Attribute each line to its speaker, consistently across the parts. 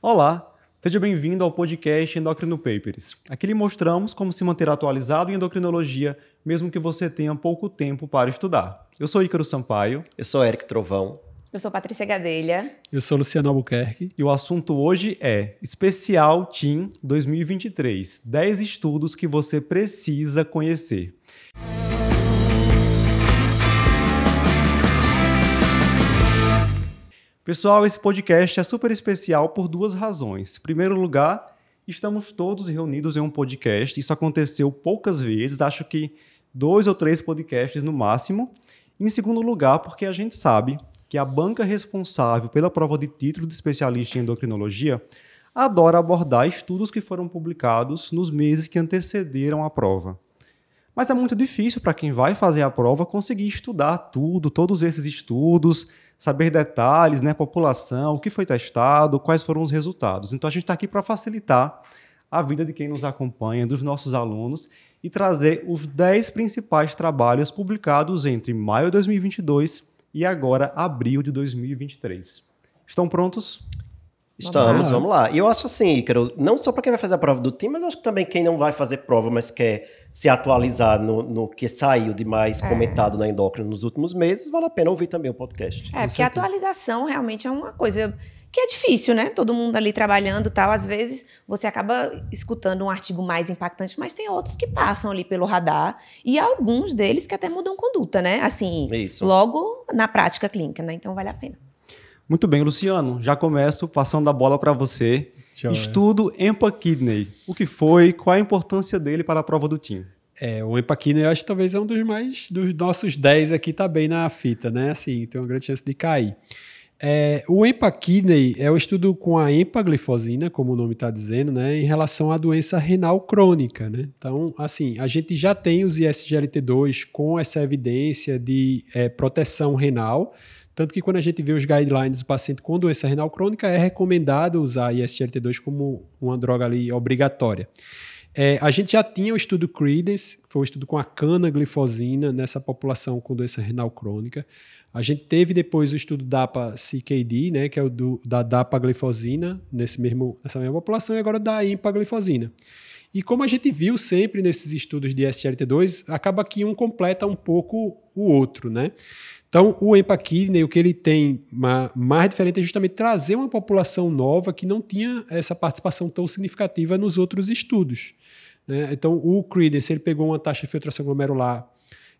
Speaker 1: Olá, seja bem-vindo ao podcast Endocrino Papers. Aqui lhe mostramos como se manter atualizado em endocrinologia, mesmo que você tenha pouco tempo para estudar. Eu sou Ícaro Sampaio.
Speaker 2: Eu sou Eric Trovão.
Speaker 3: Eu sou Patrícia Gadelha.
Speaker 4: Eu sou Luciano Albuquerque.
Speaker 1: E o assunto hoje é Especial Team 2023 10 estudos que você precisa conhecer. Pessoal, esse podcast é super especial por duas razões. Em primeiro lugar, estamos todos reunidos em um podcast. Isso aconteceu poucas vezes, acho que dois ou três podcasts no máximo. Em segundo lugar, porque a gente sabe que a banca responsável pela prova de título de especialista em endocrinologia adora abordar estudos que foram publicados nos meses que antecederam a prova. Mas é muito difícil para quem vai fazer a prova conseguir estudar tudo, todos esses estudos, saber detalhes, né, população, o que foi testado, quais foram os resultados. Então a gente está aqui para facilitar a vida de quem nos acompanha, dos nossos alunos, e trazer os 10 principais trabalhos publicados entre maio de 2022 e agora abril de 2023. Estão prontos?
Speaker 2: Estamos, vamos lá. E eu acho assim, Ícaro, não só para quem vai fazer a prova do time, mas acho que também quem não vai fazer prova, mas quer se atualizar no, no que saiu de mais é. comentado na endócrina nos últimos meses, vale a pena ouvir também o podcast.
Speaker 3: É, porque a atualização realmente é uma coisa que é difícil, né? Todo mundo ali trabalhando tal. Às vezes você acaba escutando um artigo mais impactante, mas tem outros que passam ali pelo radar e alguns deles que até mudam conduta, né? Assim, Isso. logo na prática clínica, né? Então vale a pena.
Speaker 1: Muito bem, Luciano, já começo passando a bola para você. Joia. Estudo EMPA-Kidney. O que foi? Qual a importância dele para a prova do TIM?
Speaker 4: É, o EMPA-Kidney eu acho que talvez é um dos mais, dos nossos 10 aqui, tá bem na fita, né? Assim, tem uma grande chance de cair. É, o EMPA-Kidney é o estudo com a empaglifosina, como o nome está dizendo, né, em relação à doença renal crônica. Né? Então, assim, a gente já tem os ISGLT2 com essa evidência de é, proteção renal, tanto que quando a gente vê os guidelines do paciente com doença renal crônica, é recomendado usar ISGLT2 como uma droga ali obrigatória. É, a gente já tinha o estudo Credence, foi o estudo com a canaglifosina nessa população com doença renal crônica. A gente teve depois o estudo DAPA-CKD, né, que é o do, da dapaglifosina, nessa mesma população, e agora da empaglifosina. E como a gente viu sempre nesses estudos de SGLT2, acaba que um completa um pouco o outro, né? Então, o Empaquidney, o que ele tem mais diferente é justamente trazer uma população nova que não tinha essa participação tão significativa nos outros estudos. Né? Então, o Credence ele pegou uma taxa de filtração glomerular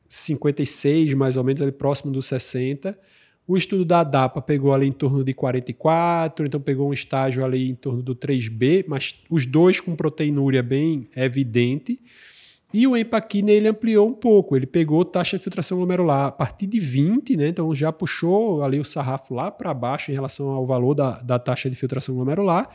Speaker 4: 56, mais ou menos, ali próximo dos 60. O estudo da DAPA pegou ali em torno de 44, então pegou um estágio ali em torno do 3B, mas os dois com proteinúria bem evidente. E o empaquine ele ampliou um pouco, ele pegou taxa de filtração glomerular a partir de 20, né? Então já puxou ali o sarrafo lá para baixo em relação ao valor da, da taxa de filtração glomerular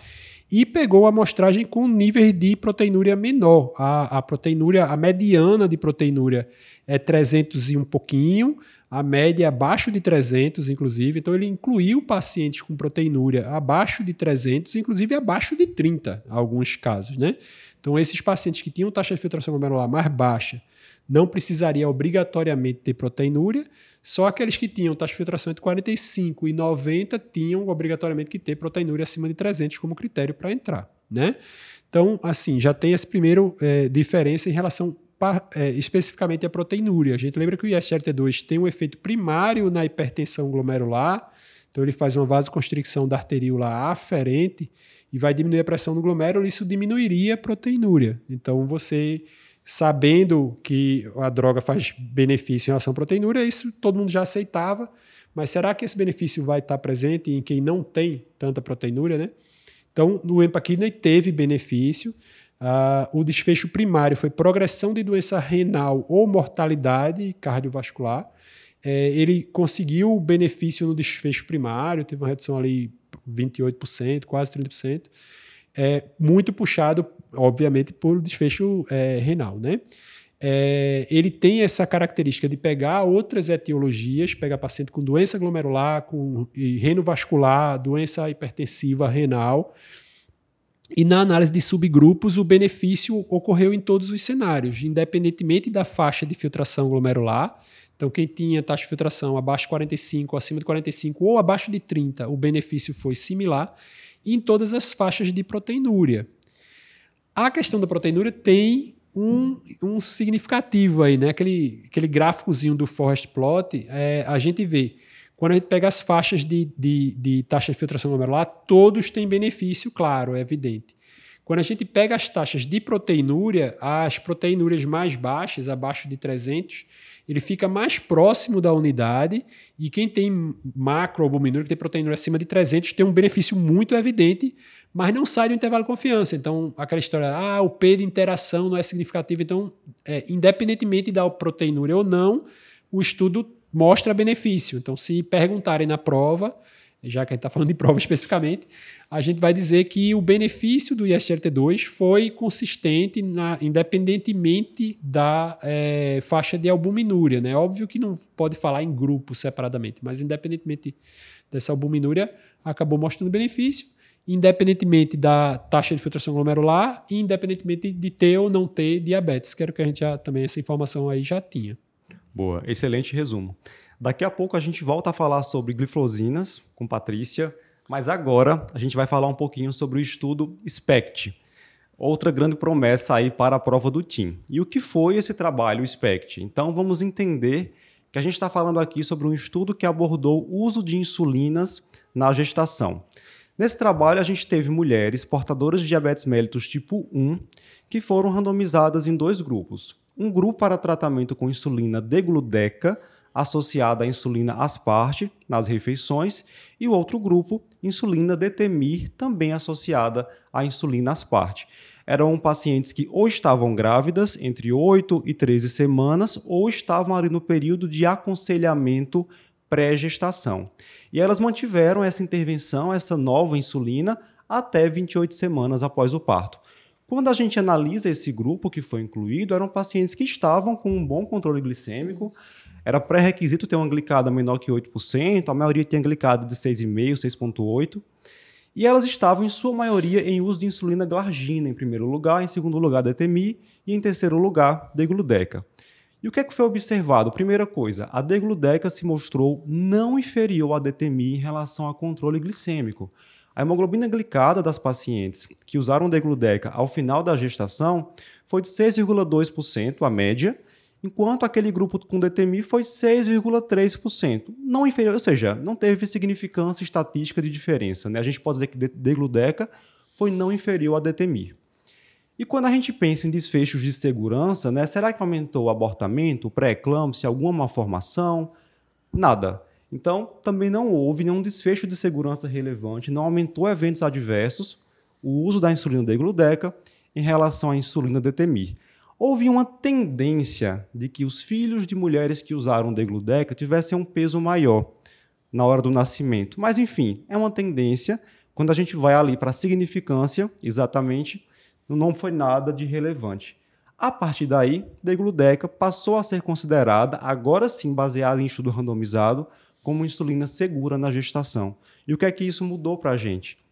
Speaker 4: e pegou a amostragem com nível de proteinúria menor. A, a proteinúria, a mediana de proteinúria é 300 e um pouquinho, a média é abaixo de 300, inclusive. Então, ele incluiu pacientes com proteinúria abaixo de 300, inclusive abaixo de 30, em alguns casos, né? Então, esses pacientes que tinham taxa de filtração glomerular mais baixa não precisaria obrigatoriamente ter proteinúria, só aqueles que tinham taxa de filtração entre 45 e 90 tinham obrigatoriamente que ter proteinúria acima de 300 como critério para entrar, né? Então, assim, já tem essa primeira é, diferença em relação é, especificamente à proteinúria. A gente lembra que o ISGLT2 tem um efeito primário na hipertensão glomerular, então ele faz uma vasoconstricção da arteríola aferente e vai diminuir a pressão no glomérulo, isso diminuiria a proteinúria. Então você sabendo que a droga faz benefício em relação à proteinúria, isso todo mundo já aceitava, mas será que esse benefício vai estar presente em quem não tem tanta proteinúria, né? Então, no empaquidney teve benefício, uh, o desfecho primário foi progressão de doença renal ou mortalidade cardiovascular, é, ele conseguiu benefício no desfecho primário, teve uma redução ali 28%, quase 30%, é, muito puxado, obviamente, por desfecho é, renal, né? É, ele tem essa característica de pegar outras etiologias, pegar paciente com doença glomerular, com reno vascular, doença hipertensiva renal, e na análise de subgrupos, o benefício ocorreu em todos os cenários, independentemente da faixa de filtração glomerular. Então, quem tinha taxa de filtração abaixo de 45, acima de 45 ou abaixo de 30, o benefício foi similar. em todas as faixas de proteinúria. A questão da proteinúria tem um, um significativo aí, né? Aquele, aquele gráficozinho do Forest Plot, é, a gente vê. Quando a gente pega as faixas de, de, de taxa de filtração glomerular, todos têm benefício, claro, é evidente. Quando a gente pega as taxas de proteinúria, as proteinúrias mais baixas, abaixo de 300, ele fica mais próximo da unidade e quem tem macroalbuminúria, que tem proteinúria acima de 300, tem um benefício muito evidente, mas não sai do intervalo de confiança. Então, aquela história, ah, o P de interação não é significativo. Então, é, independentemente da proteinúria ou não, o estudo mostra benefício. Então, se perguntarem na prova, já que a gente está falando de prova especificamente, a gente vai dizer que o benefício do ISGLT2 foi consistente na, independentemente da é, faixa de albuminúria. Né? Óbvio que não pode falar em grupo separadamente, mas independentemente dessa albuminúria, acabou mostrando benefício, independentemente da taxa de filtração glomerular e independentemente de ter ou não ter diabetes, que era o que a gente já também, essa informação aí já tinha.
Speaker 1: Boa, excelente resumo. Daqui a pouco a gente volta a falar sobre glifosinas com Patrícia, mas agora a gente vai falar um pouquinho sobre o estudo SPECT, outra grande promessa aí para a prova do TIM. E o que foi esse trabalho SPECT? Então vamos entender que a gente está falando aqui sobre um estudo que abordou o uso de insulinas na gestação. Nesse trabalho, a gente teve mulheres portadoras de diabetes mellitus tipo 1 que foram randomizadas em dois grupos. Um grupo para tratamento com insulina degludeca, associada à insulina asparte nas refeições, e o outro grupo, insulina detemir, também associada à insulina asparte. Eram pacientes que ou estavam grávidas entre 8 e 13 semanas ou estavam ali no período de aconselhamento pré-gestação. E elas mantiveram essa intervenção, essa nova insulina, até 28 semanas após o parto. Quando a gente analisa esse grupo que foi incluído, eram pacientes que estavam com um bom controle glicêmico, era pré-requisito ter uma glicada menor que 8%, a maioria tinha glicada de 6,5%, 6,8%. E elas estavam, em sua maioria, em uso de insulina glargina, em primeiro lugar, em segundo lugar, Detemi, e em terceiro lugar, degludeca. E o que, é que foi observado? Primeira coisa, a degludeca se mostrou não inferior à Detemi em relação a controle glicêmico. A hemoglobina glicada das pacientes que usaram degludeca ao final da gestação foi de 6,2%, a média, enquanto aquele grupo com DTMI foi 6,3%. Não inferior, ou seja, não teve significância estatística de diferença. Né? A gente pode dizer que degludeca foi não inferior a DTMI. E quando a gente pensa em desfechos de segurança, né, será que aumentou o abortamento, pré-eclâmpsia, alguma malformação? Nada. Então, também não houve nenhum desfecho de segurança relevante, não aumentou eventos adversos o uso da insulina degludeca em relação à insulina detemir houve uma tendência de que os filhos de mulheres que usaram degludeca tivessem um peso maior na hora do nascimento. Mas, enfim, é uma tendência. Quando a gente vai ali para a significância, exatamente, não foi nada de relevante. A partir daí, degludeca passou a ser considerada, agora sim baseada em estudo randomizado, como insulina segura na gestação. E o que é que isso mudou para a gente?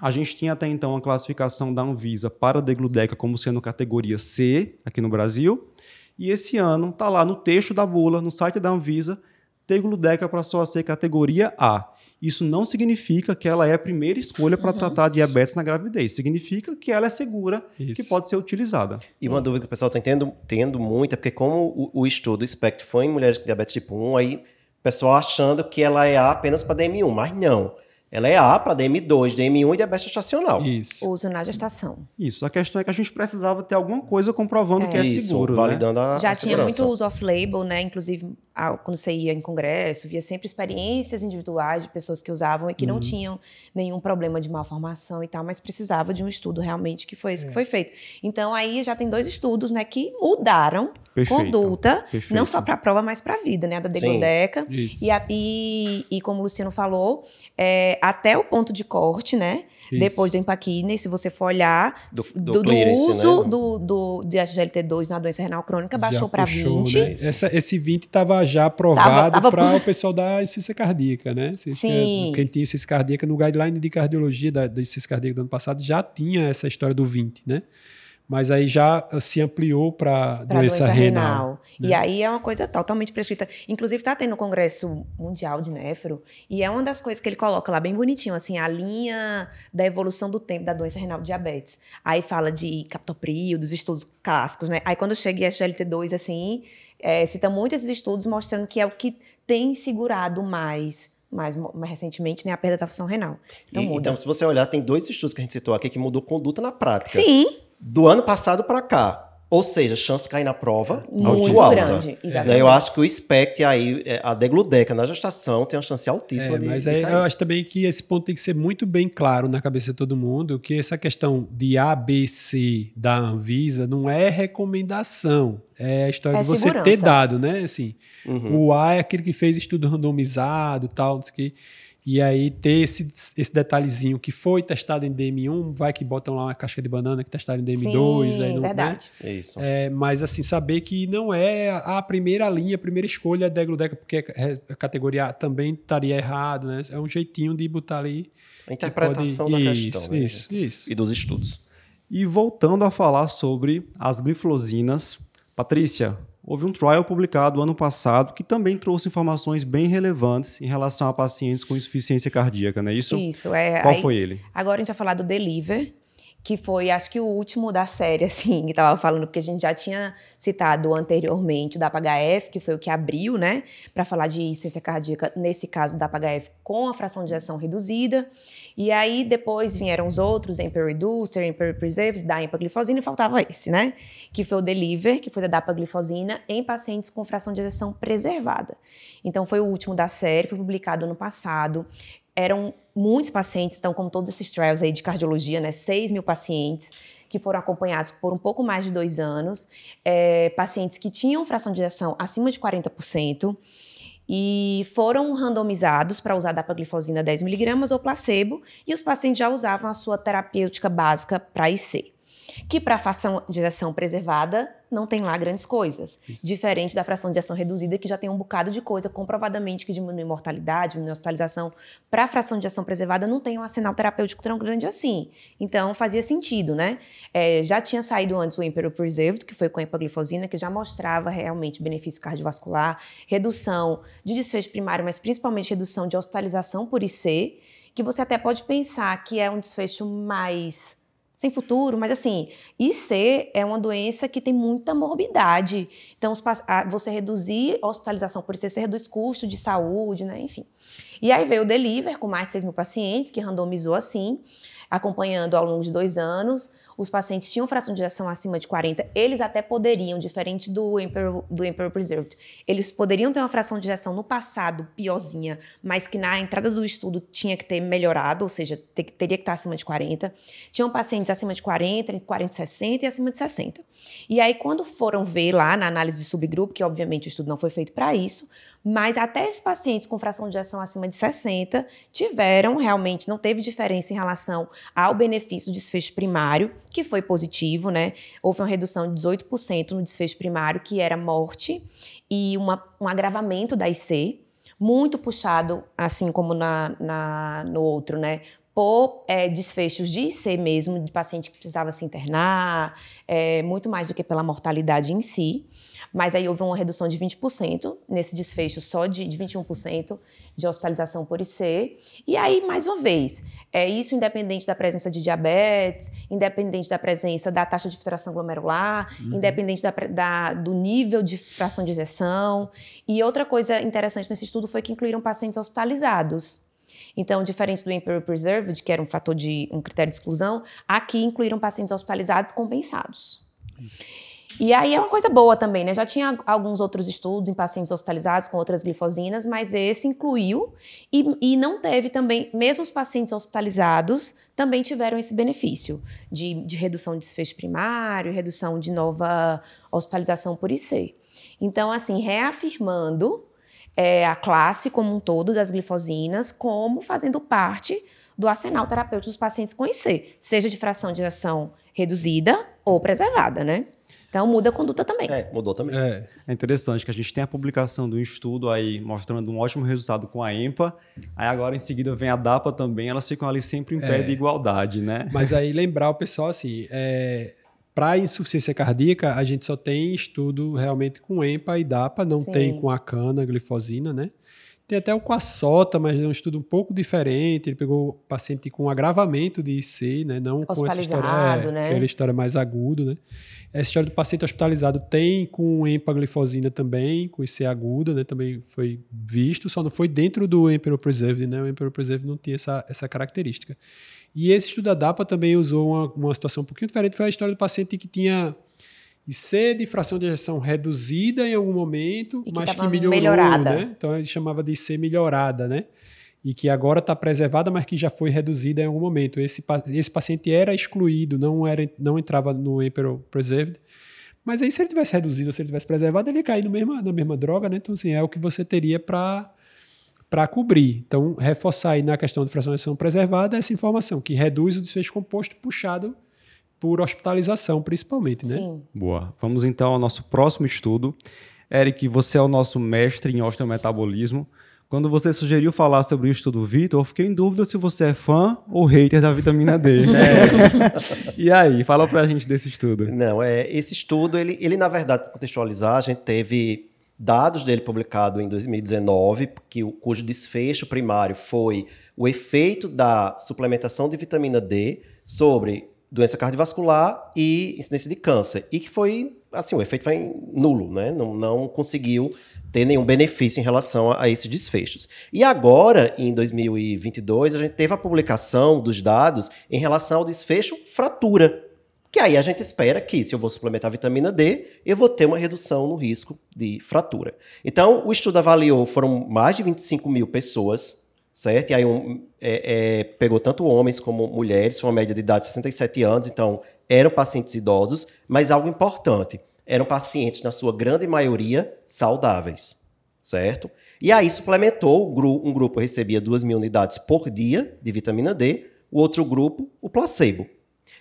Speaker 1: A gente tinha até então a classificação da Anvisa para a degludeca como sendo categoria C aqui no Brasil. E esse ano está lá no texto da bula, no site da Anvisa, degludeca passou a ser categoria A. Isso não significa que ela é a primeira escolha para uhum. tratar diabetes na gravidez. Significa que ela é segura, Isso. que pode ser utilizada.
Speaker 2: E uma dúvida que o pessoal está tendo, tendo muito é porque como o, o estudo, SPECT, foi em mulheres com diabetes tipo 1, aí o pessoal achando que ela é A apenas para DM1, mas não. Ela é A para DM2, DM1 e diabetes gestacional.
Speaker 3: Isso. Uso na gestação.
Speaker 1: Isso. A questão é que a gente precisava ter alguma coisa comprovando é. que é Isso, seguro.
Speaker 2: Né? Validando né? a
Speaker 3: Já
Speaker 2: a
Speaker 3: tinha muito uso off-label, né? Inclusive, quando você ia em congresso, via sempre experiências individuais de pessoas que usavam e que uhum. não tinham nenhum problema de malformação e tal, mas precisava de um estudo realmente que foi esse é. que foi feito. Então, aí já tem dois estudos, né, que mudaram Perfeito. conduta, Perfeito. não só para a prova, mas para a vida, né? Da Degodeca. E, e, e, como o Luciano falou, é, até o ponto de corte, né? Isso. Depois do empaquine, se você for olhar, do, do, do, do uso né? do, do, de SGLT2 na doença renal crônica, baixou para 20. Né?
Speaker 4: Essa, esse 20 estava já aprovado para o pessoal da insuficiência cardíaca, né?
Speaker 3: Sim.
Speaker 4: Quem tinha insuficiência cardíaca, no guideline de cardiologia da, da insuficiência cardíaca do ano passado, já tinha essa história do 20, né? Mas aí já se ampliou para doença, doença, renal. renal.
Speaker 3: Né? E aí é uma coisa totalmente prescrita. Inclusive, está tendo o Congresso Mundial de Néfro, e é uma das coisas que ele coloca lá bem bonitinho, assim, a linha da evolução do tempo da doença renal diabetes. Aí fala de captopril, dos estudos clássicos, né? Aí quando chega em SGLT2, assim, é, cita muito esses estudos mostrando que é o que tem segurado mais mais, mais recentemente, né, a perda da função renal.
Speaker 2: Então, e, então, se você olhar, tem dois estudos que a gente citou aqui que mudou conduta na prática.
Speaker 3: Sim
Speaker 2: do ano passado para cá. Ou seja, chance de cair na prova
Speaker 3: muito alta. grande. Exatamente.
Speaker 2: Eu acho que o SPECT aí, é, a degludeca na gestação tem uma chance altíssima
Speaker 4: é,
Speaker 2: de
Speaker 4: Mas aí, eu acho também que esse ponto tem que ser muito bem claro na cabeça de todo mundo, que essa questão de ABC da Anvisa não é recomendação. É a história é de você segurança. ter dado, né? Assim, uhum. O A é aquele que fez estudo randomizado tal, não sei o que. E aí ter esse, esse detalhezinho que foi testado em DM1, vai que botam lá uma casca de banana que testaram em DM2.
Speaker 3: Sim,
Speaker 4: aí não,
Speaker 3: né? verdade.
Speaker 2: Né? É isso.
Speaker 4: É, mas assim, saber que não é a primeira linha, a primeira escolha da Gludeca, porque a categoria A também estaria errado, né? É um jeitinho de botar ali.
Speaker 2: A interpretação pode... da isso, questão.
Speaker 4: Né? Isso, isso.
Speaker 2: E dos estudos.
Speaker 1: E voltando a falar sobre as glifosinas, Patrícia, Houve um trial publicado ano passado que também trouxe informações bem relevantes em relação a pacientes com insuficiência cardíaca, não é isso?
Speaker 3: Isso, é.
Speaker 1: Qual aí, foi ele?
Speaker 3: Agora a gente vai falar do Deliver, que foi, acho que o último da série, assim, que estava falando, porque a gente já tinha citado anteriormente o da que foi o que abriu, né, para falar de insuficiência cardíaca, nesse caso da HF com a fração de ejeção reduzida. E aí depois vieram os outros, Emperor Reducer, Emperor Preserve, da empaglifosina, e faltava esse, né, que foi o Deliver, que foi da dapaglifosina em pacientes com fração de ejeção preservada. Então foi o último da série, foi publicado ano passado eram muitos pacientes, então, como todos esses trials aí de cardiologia, né, 6 mil pacientes que foram acompanhados por um pouco mais de dois anos, é, pacientes que tinham fração de ejeção acima de 40%, e foram randomizados para usar dapaglifosina 10mg ou placebo, e os pacientes já usavam a sua terapêutica básica para IC que para a fração de ação preservada não tem lá grandes coisas. Isso. Diferente da fração de ação reduzida, que já tem um bocado de coisa, comprovadamente que diminui mortalidade, diminui hospitalização. Para a fração de ação preservada, não tem um arsenal terapêutico tão grande assim. Então, fazia sentido, né? É, já tinha saído antes o Imperial Preserved, que foi com a empaglifosina, que já mostrava realmente benefício cardiovascular, redução de desfecho primário, mas principalmente redução de hospitalização por IC, que você até pode pensar que é um desfecho mais sem futuro, mas assim, IC é uma doença que tem muita morbidade. Então, você reduzir a hospitalização por IC, você reduz custo de saúde, né? Enfim. E aí veio o Deliver, com mais de 6 mil pacientes, que randomizou assim, acompanhando ao longo de dois anos os pacientes tinham fração de ejeção acima de 40, eles até poderiam, diferente do Emperor, do Emperor Preserved, eles poderiam ter uma fração de ejeção no passado piorzinha, mas que na entrada do estudo tinha que ter melhorado, ou seja, ter, teria que estar acima de 40. Tinham pacientes acima de 40, entre 40 e 60 e acima de 60. E aí, quando foram ver lá na análise de subgrupo, que obviamente o estudo não foi feito para isso, mas até esses pacientes com fração de ejeção acima de 60 tiveram realmente, não teve diferença em relação ao benefício do desfecho primário, que foi positivo, né? Houve uma redução de 18% no desfecho primário, que era morte, e uma, um agravamento da IC, muito puxado, assim como na, na no outro, né? por é, desfechos de IC mesmo, de paciente que precisava se internar, é, muito mais do que pela mortalidade em si. Mas aí houve uma redução de 20% nesse desfecho só de, de 21% de hospitalização por IC. E aí, mais uma vez, é isso independente da presença de diabetes, independente da presença da taxa de filtração glomerular, uhum. independente da, da, do nível de fração de injeção. E outra coisa interessante nesse estudo foi que incluíram pacientes hospitalizados. Então, diferente do Imperial Preserved, que era um fator de um critério de exclusão, aqui incluíram pacientes hospitalizados compensados. Isso. E aí é uma coisa boa também, né? Já tinha alguns outros estudos em pacientes hospitalizados com outras glifosinas, mas esse incluiu e, e não teve também, mesmo os pacientes hospitalizados também tiveram esse benefício de, de redução de desfecho primário, redução de nova hospitalização por IC. Então, assim, reafirmando é, a classe como um todo das glifosinas como fazendo parte do arsenal terapêutico dos pacientes com IC, seja de fração de ação reduzida ou preservada, né? Então muda a conduta também.
Speaker 2: É, mudou também.
Speaker 1: É. é interessante que a gente tem a publicação do estudo aí mostrando um ótimo resultado com a EMPA. Aí agora em seguida vem a DAPA também, elas ficam ali sempre em pé é. de igualdade, né?
Speaker 4: Mas aí lembrar o pessoal assim, é, para insuficiência cardíaca, a gente só tem estudo realmente com EMPA e DAPA, não Sim. tem com a cana, glifosina, né? Tem até o com a SOTA, mas é um estudo um pouco diferente. Ele pegou paciente com agravamento de IC, né? Não com essa história, é, né? aquela história mais aguda, né? Essa história do paciente hospitalizado tem com empaglifosina também, com IC aguda, né? Também foi visto, só não foi dentro do Emperor Preserved, né? O Emperor Preserved não tinha essa, essa característica. E esse estudo da DAPA também usou uma, uma situação um pouquinho diferente, foi a história do paciente que tinha e C de fração de ejeção reduzida em algum momento, mas que melhorou, melhorada. né? Então ele chamava de C melhorada, né? E que agora está preservada, mas que já foi reduzida em algum momento. Esse, esse paciente era excluído, não, era, não entrava no Emperor Preserved. Mas aí, se ele tivesse reduzido, se ele tivesse preservado, ele ia cair no mesma, na mesma droga, né? Então, assim, é o que você teria para para cobrir. Então, reforçar aí na questão de fração de ejeção preservada essa informação, que reduz o desfecho composto puxado por hospitalização, principalmente, né? Sim.
Speaker 1: Boa. Vamos então ao nosso próximo estudo. Eric, você é o nosso mestre em osteometabolismo. Quando você sugeriu falar sobre o estudo Vitor, eu fiquei em dúvida se você é fã ou hater da vitamina D. É. e aí, fala pra gente desse estudo.
Speaker 2: Não, é, esse estudo, ele, ele na verdade, para contextualizar, a gente teve dados dele publicado em 2019, que, cujo desfecho primário foi o efeito da suplementação de vitamina D sobre doença cardiovascular e incidência de câncer. E que foi, assim, o efeito foi nulo, né? Não, não conseguiu ter nenhum benefício em relação a, a, esses desfechos. E agora, em 2022, a gente teve a publicação dos dados em relação ao desfecho fratura. Que aí a gente espera que, se eu vou suplementar vitamina D, eu vou ter uma redução no risco de fratura. Então, o estudo avaliou, foram mais de 25 mil pessoas certo? E aí um, é, é, pegou tanto homens como mulheres, foi uma média de idade de 67 anos, então eram pacientes idosos, mas algo importante, eram pacientes, na sua grande maioria, saudáveis, certo? E aí suplementou, um grupo recebia 2 mil unidades por dia de vitamina D, o outro grupo, o placebo.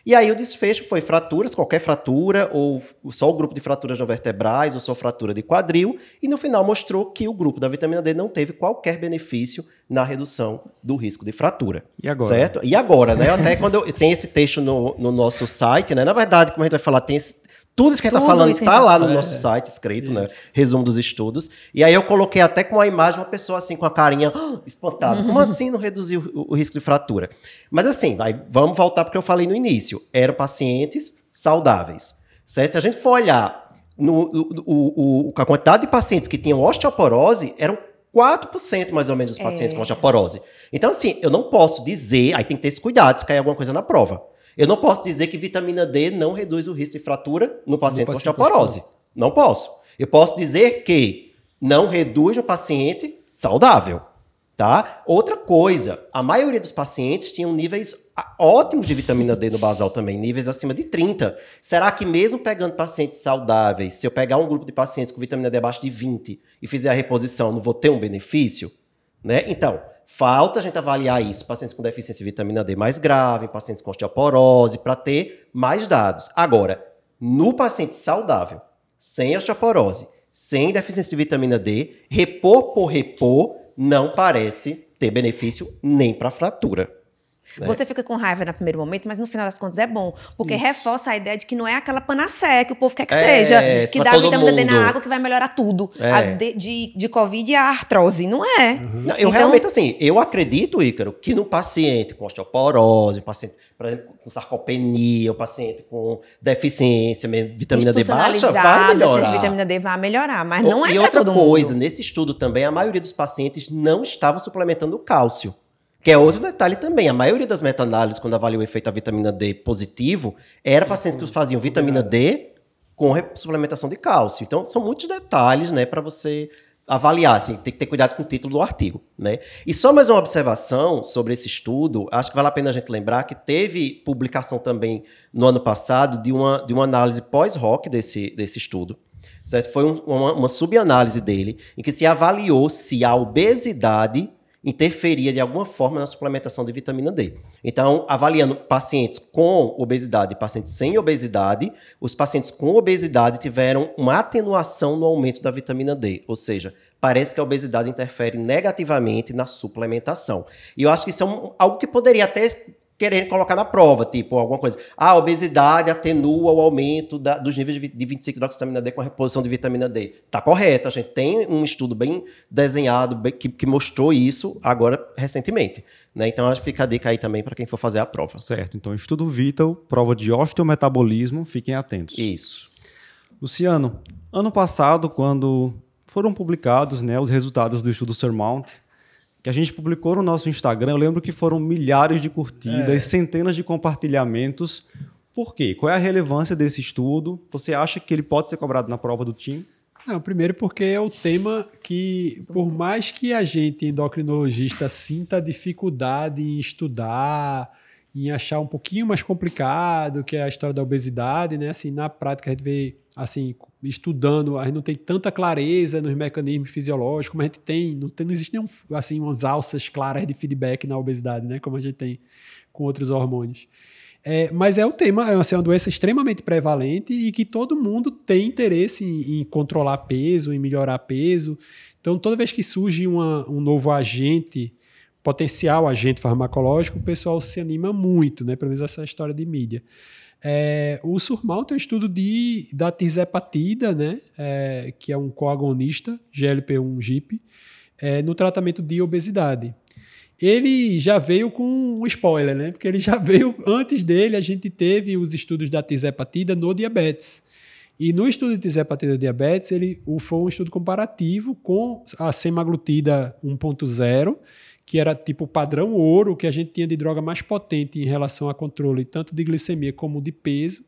Speaker 2: E aí o desfecho foi fraturas, qualquer fratura, ou só o grupo de fraturas não vertebrais, ou só fratura de quadril, e no final mostrou que o grupo da vitamina D não teve qualquer benefício na redução do risco de fratura.
Speaker 1: E agora?
Speaker 2: Certo? E agora, né? Até quando eu, tem esse texto no, no nosso site, né? Na verdade, como a gente vai falar, tem esse, tudo isso que a gente está falando está lá no nosso site escrito, né? isso. né? Resumo dos estudos. E aí eu coloquei até com a imagem uma pessoa assim com a carinha oh, espantada. Como assim não reduziu o, o, risco de fratura? Mas assim, aí vamos voltar porque eu falei no início. Eram pacientes saudáveis. Certo? Se a gente for olhar no, o, o, a quantidade de pacientes que tinham osteoporose, eram 4% mais ou menos dos pacientes é. com osteoporose. Então, assim, eu não posso dizer, aí tem que ter esse cuidado se cair alguma coisa na prova. Eu não posso dizer que vitamina D não reduz o risco de fratura no paciente com osteoporose. Não posso. Eu posso dizer que não reduz no paciente saudável. Tá? Outra coisa, a maioria dos pacientes tinham níveis ótimos de vitamina D no basal também, níveis acima de 30. Será que mesmo pegando pacientes saudáveis, se eu pegar um grupo de pacientes com vitamina D abaixo de 20 e fizer a reposição, não vou ter um benefício? Né? Então, Falta a gente avaliar isso, pacientes com deficiência de vitamina D mais grave, pacientes com osteoporose, para ter mais dados. Agora, no paciente saudável, sem osteoporose, sem deficiência de vitamina D, repor por repor não parece ter benefício nem para fratura.
Speaker 3: Né? Você fica com raiva no primeiro momento, mas no final das contas é bom. Porque Isso. reforça a ideia de que não é aquela panaceia que o povo quer que é, seja. Que dá vitamina D na água que vai melhorar tudo. É. De, de, de Covid e a artrose. Não é.
Speaker 2: Uhum. Não, eu então, realmente, assim, eu acredito, Ícaro, que no paciente com osteoporose, paciente, por exemplo, com sarcopenia, o paciente com deficiência, vitamina D baixa, vai melhorar.
Speaker 3: vitamina D vai melhorar, mas não é
Speaker 2: E outra coisa, mundo. nesse estudo também, a maioria dos pacientes não estavam suplementando cálcio. Que é outro detalhe também. A maioria das meta-análises, quando avalia o efeito da vitamina D positivo, era pacientes que faziam vitamina D com suplementação de cálcio. Então, são muitos detalhes, né, para você avaliar, assim, tem que ter cuidado com o título do artigo, né? E só mais uma observação sobre esse estudo, acho que vale a pena a gente lembrar que teve publicação também no ano passado de uma, de uma análise pós-hoc desse, desse estudo, certo? Foi um, uma, uma subanálise dele, em que se avaliou se a obesidade interferia de alguma forma na suplementação de vitamina D. Então, avaliando pacientes com obesidade e pacientes sem obesidade, os pacientes com obesidade tiveram uma atenuação no aumento da vitamina D, ou seja, parece que a obesidade interfere negativamente na suplementação. E eu acho que isso é um, algo que poderia até querendo colocar na prova, tipo, alguma coisa. Ah, a obesidade atenua o aumento da, dos níveis de, de 25 hidroxivitamina D com a reposição de vitamina D. Tá correto, a gente tem um estudo bem desenhado bem, que, que, mostrou isso agora recentemente. Né? Então, acho que fica a dica aí também para quem for fazer a prova.
Speaker 1: Certo, então estudo Vital, prova de osteometabolismo, fiquem atentos.
Speaker 2: Isso.
Speaker 1: Luciano, ano passado, quando foram publicados né, os resultados do estudo Surmount, que a gente publicou no nosso Instagram. Eu lembro que foram milhares de curtidas, é. centenas de compartilhamentos. Por quê? Qual é a relevância desse estudo? Você acha que ele pode ser cobrado na prova do time?
Speaker 4: Não, primeiro porque é o tema que, por mais que a gente, endocrinologista, sinta dificuldade em estudar, em achar um pouquinho mais complicado, que é a história da obesidade, né? Assim, na prática a gente vê assim, estudando, a gente não tem tanta clareza nos mecanismos fisiológicos, como a gente tem, não, tem, não existe nenhum, assim, umas alças claras de feedback na obesidade, né, como a gente tem com outros hormônios. É, mas é um tema, é assim, uma doença extremamente prevalente e que todo mundo tem interesse em, em controlar peso, em melhorar peso. Então, toda vez que surge uma, um novo agente, potencial agente farmacológico, o pessoal se anima muito, né? Pelo menos essa história de mídia. É, o Surmount é um estudo de, da tirzepatida, né, é, que é um coagonista, GLP-1-GIP, é, no tratamento de obesidade. Ele já veio com um spoiler, né? Porque ele já veio, antes dele, a gente teve os estudos da tirzepatida no diabetes. E no estudo de tirzepatida diabetes, ele foi um estudo comparativo com a semaglutida 1.0 que era tipo padrão ouro, que a gente tinha de droga mais potente em relação a controle tanto de glicemia como de peso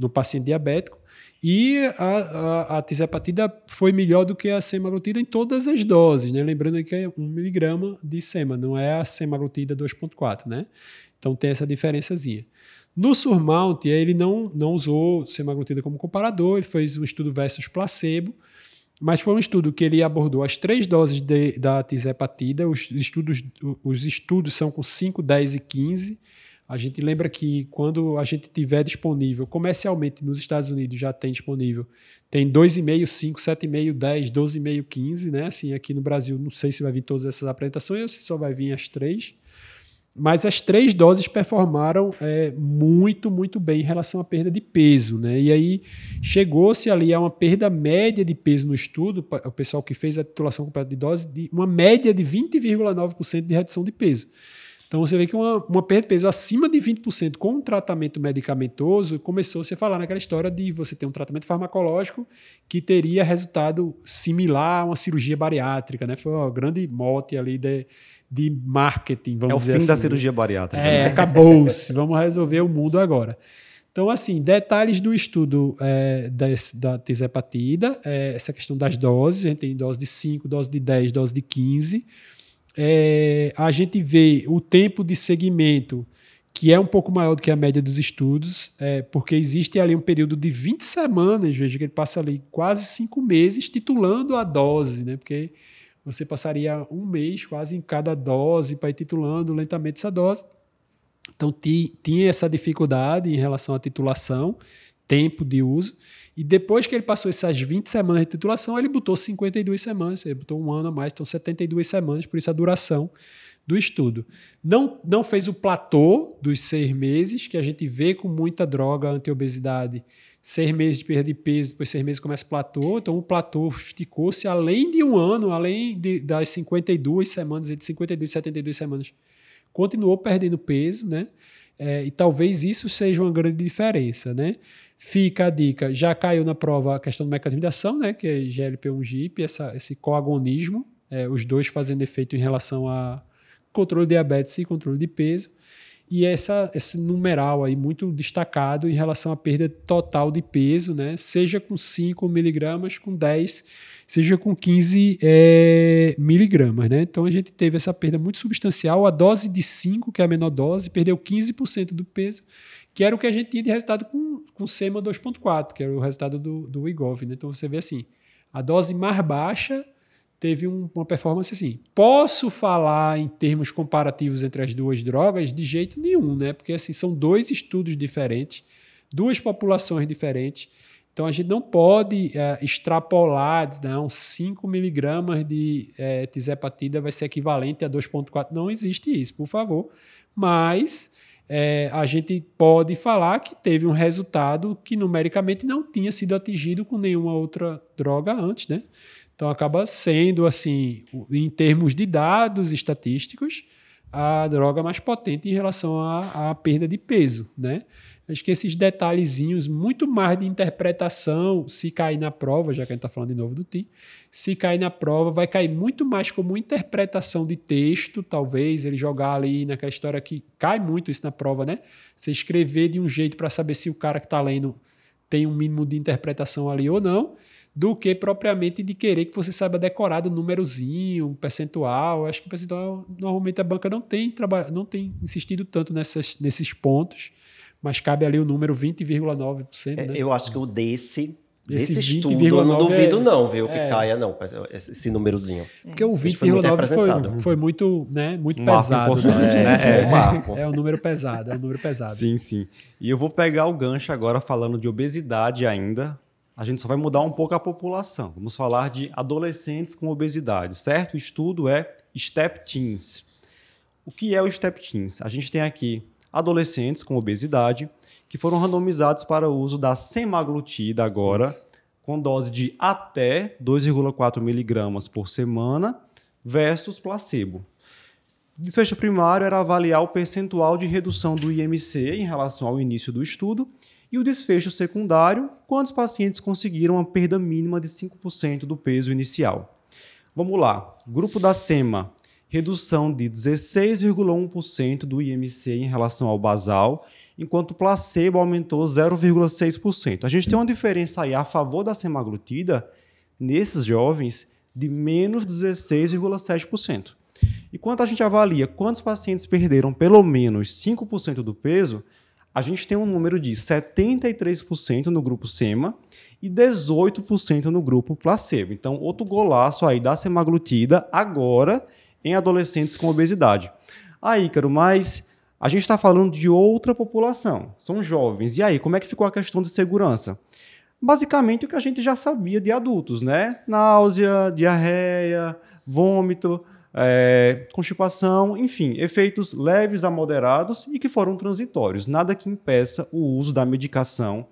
Speaker 4: no paciente diabético. E a, a, a tisepatida foi melhor do que a semaglutida em todas as doses, né? Lembrando que é 1 miligrama de sema, não é a semaglutida 2.4, né? Então tem essa diferençazinha. No Surmount, ele não, não usou semaglutida como comparador, ele fez um estudo versus placebo, mas foi um estudo que ele abordou as três doses de, da tisepatida. Os estudos, os estudos são com 5, 10 e 15. A gente lembra que quando a gente tiver disponível, comercialmente nos Estados Unidos já tem disponível, tem 2,5, 5, 7,5, 10, 12,5, 15, né? Assim, aqui no Brasil, não sei se vai vir todas essas apresentações ou se só vai vir as três. Mas as três doses performaram é, muito, muito bem em relação à perda de peso. Né? E aí chegou-se ali a uma perda média de peso no estudo, o pessoal que fez a titulação completa de dose, de uma média de 20,9% de redução de peso. Então você vê que uma, uma perda de peso acima de 20% com um tratamento medicamentoso começou-se a falar naquela história de você ter um tratamento farmacológico que teria resultado similar a uma cirurgia bariátrica. Né? Foi uma grande mote ali de de marketing, vamos dizer
Speaker 1: assim. É o fim da
Speaker 4: assim.
Speaker 1: cirurgia bariátrica.
Speaker 4: É, acabou-se. vamos resolver o mundo agora. Então, assim, detalhes do estudo é, desse, da tisepatida, é, essa questão das doses, a gente tem dose de 5, dose de 10, dose de 15. É, a gente vê o tempo de segmento, que é um pouco maior do que a média dos estudos, é, porque existe ali um período de 20 semanas, veja que ele passa ali quase cinco meses titulando a dose, né? Porque você passaria um mês quase em cada dose para ir titulando lentamente essa dose. Então tinha essa dificuldade em relação à titulação, tempo de uso. E depois que ele passou essas 20 semanas de titulação, ele botou 52 semanas, ele botou um ano a mais, então 72 semanas, por isso a duração do estudo. Não, não fez o platô dos seis meses, que a gente vê com muita droga anti-obesidade seis meses de perda de peso, depois seis meses começa o platô. Então o platô esticou-se além de um ano, além de, das 52 semanas, entre 52 e 72 semanas. Continuou perdendo peso, né? É, e talvez isso seja uma grande diferença, né? Fica a dica, já caiu na prova a questão do mecanismo de ação, né? Que é GLP-1-GIP, esse coagonismo, é, os dois fazendo efeito em relação a controle de diabetes e controle de peso e essa, esse numeral aí muito destacado em relação à perda total de peso, né? seja com 5 miligramas, com 10, seja com 15 é, miligramas. Né? Então a gente teve essa perda muito substancial. A dose de 5, que é a menor dose, perdeu 15% do peso, que era o que a gente tinha de resultado com, com SEMA 2.4, que era o resultado do, do IGOV. Né? Então você vê assim, a dose mais baixa teve um, uma performance assim. Posso falar em termos comparativos entre as duas drogas? De jeito nenhum, né? Porque assim, são dois estudos diferentes, duas populações diferentes. Então a gente não pode é, extrapolar, não, 5 miligramas de é, eh, tisepatida vai ser equivalente a 2,4. Não existe isso, por favor. Mas é, a gente pode falar que teve um resultado que numericamente não tinha sido atingido com nenhuma outra droga antes, né? Então acaba sendo assim, em termos de dados estatísticos, a droga mais potente em relação à, à perda de peso, né? Acho que esses detalhezinhos, muito mais de interpretação, se cair na prova, já que a gente está falando de novo do TI, se cair na prova, vai cair muito mais como interpretação de texto, talvez, ele jogar ali naquela história que cai muito isso na prova, né? Você escrever de um jeito para saber se o cara que está lendo tem um mínimo de interpretação ali ou não, do que propriamente de querer que você saiba decorar do númerozinho, um percentual. Acho que o percentual, normalmente a banca não tem, não tem insistido tanto nessas, nesses pontos mas cabe ali o número 20,9%.
Speaker 2: É,
Speaker 4: né?
Speaker 2: Eu acho que o desse Esse desse estudo, eu não duvido é, não, viu, que é, caia não, esse númerozinho.
Speaker 4: Porque o 20,9 foi, foi, foi, muito, né, muito um pesado. Né? É, é, um marco. é um número pesado, é um número pesado.
Speaker 1: Sim, sim. E eu vou pegar o gancho agora falando de obesidade ainda. A gente só vai mudar um pouco a população. Vamos falar de adolescentes com obesidade, certo? O estudo é STEP Teens. O que é o STEP Teens? A gente tem aqui adolescentes com obesidade que foram randomizados para o uso da semaglutida agora, Isso. com dose de até 2,4 miligramas por semana versus placebo. O desfecho primário era avaliar o percentual de redução do IMC em relação ao início do estudo e o desfecho secundário, quantos pacientes conseguiram uma perda mínima de 5% do peso inicial. Vamos lá. Grupo da SEMA, redução de 16,1% do IMC em relação ao basal, enquanto o placebo aumentou 0,6%. A gente tem uma diferença aí a favor da semaglutida nesses jovens de menos 16,7%. E quando a gente avalia quantos pacientes perderam pelo menos 5% do peso, a gente tem um número de 73% no grupo SEMA e 18% no grupo placebo. Então, outro golaço aí da semaglutida agora em adolescentes com obesidade. Aí, Ícaro, mas a gente está falando de outra população, são jovens. E aí, como é que ficou a questão de segurança? Basicamente o que a gente já sabia de adultos, né? Náusea, diarreia, vômito, é, constipação, enfim, efeitos leves a moderados e que foram transitórios. Nada que impeça o uso da medicação.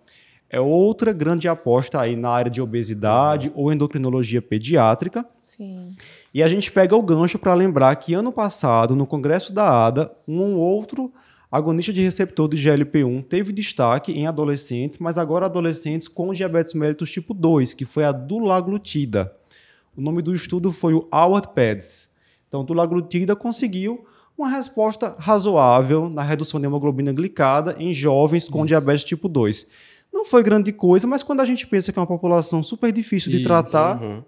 Speaker 1: É outra grande aposta aí na área de obesidade ou endocrinologia pediátrica. Sim. E a gente pega o gancho para lembrar que ano passado, no Congresso da ADA, um outro agonista de receptor de GLP-1 teve destaque em adolescentes, mas agora adolescentes com diabetes mellitus tipo 2, que foi a dulaglutida. O nome do estudo foi o Howard PEDS. Então, dulaglutida conseguiu uma resposta razoável na redução de hemoglobina glicada em jovens com Isso. diabetes tipo 2. Não foi grande coisa, mas quando a gente pensa que é uma população super difícil de Isso. tratar, uhum.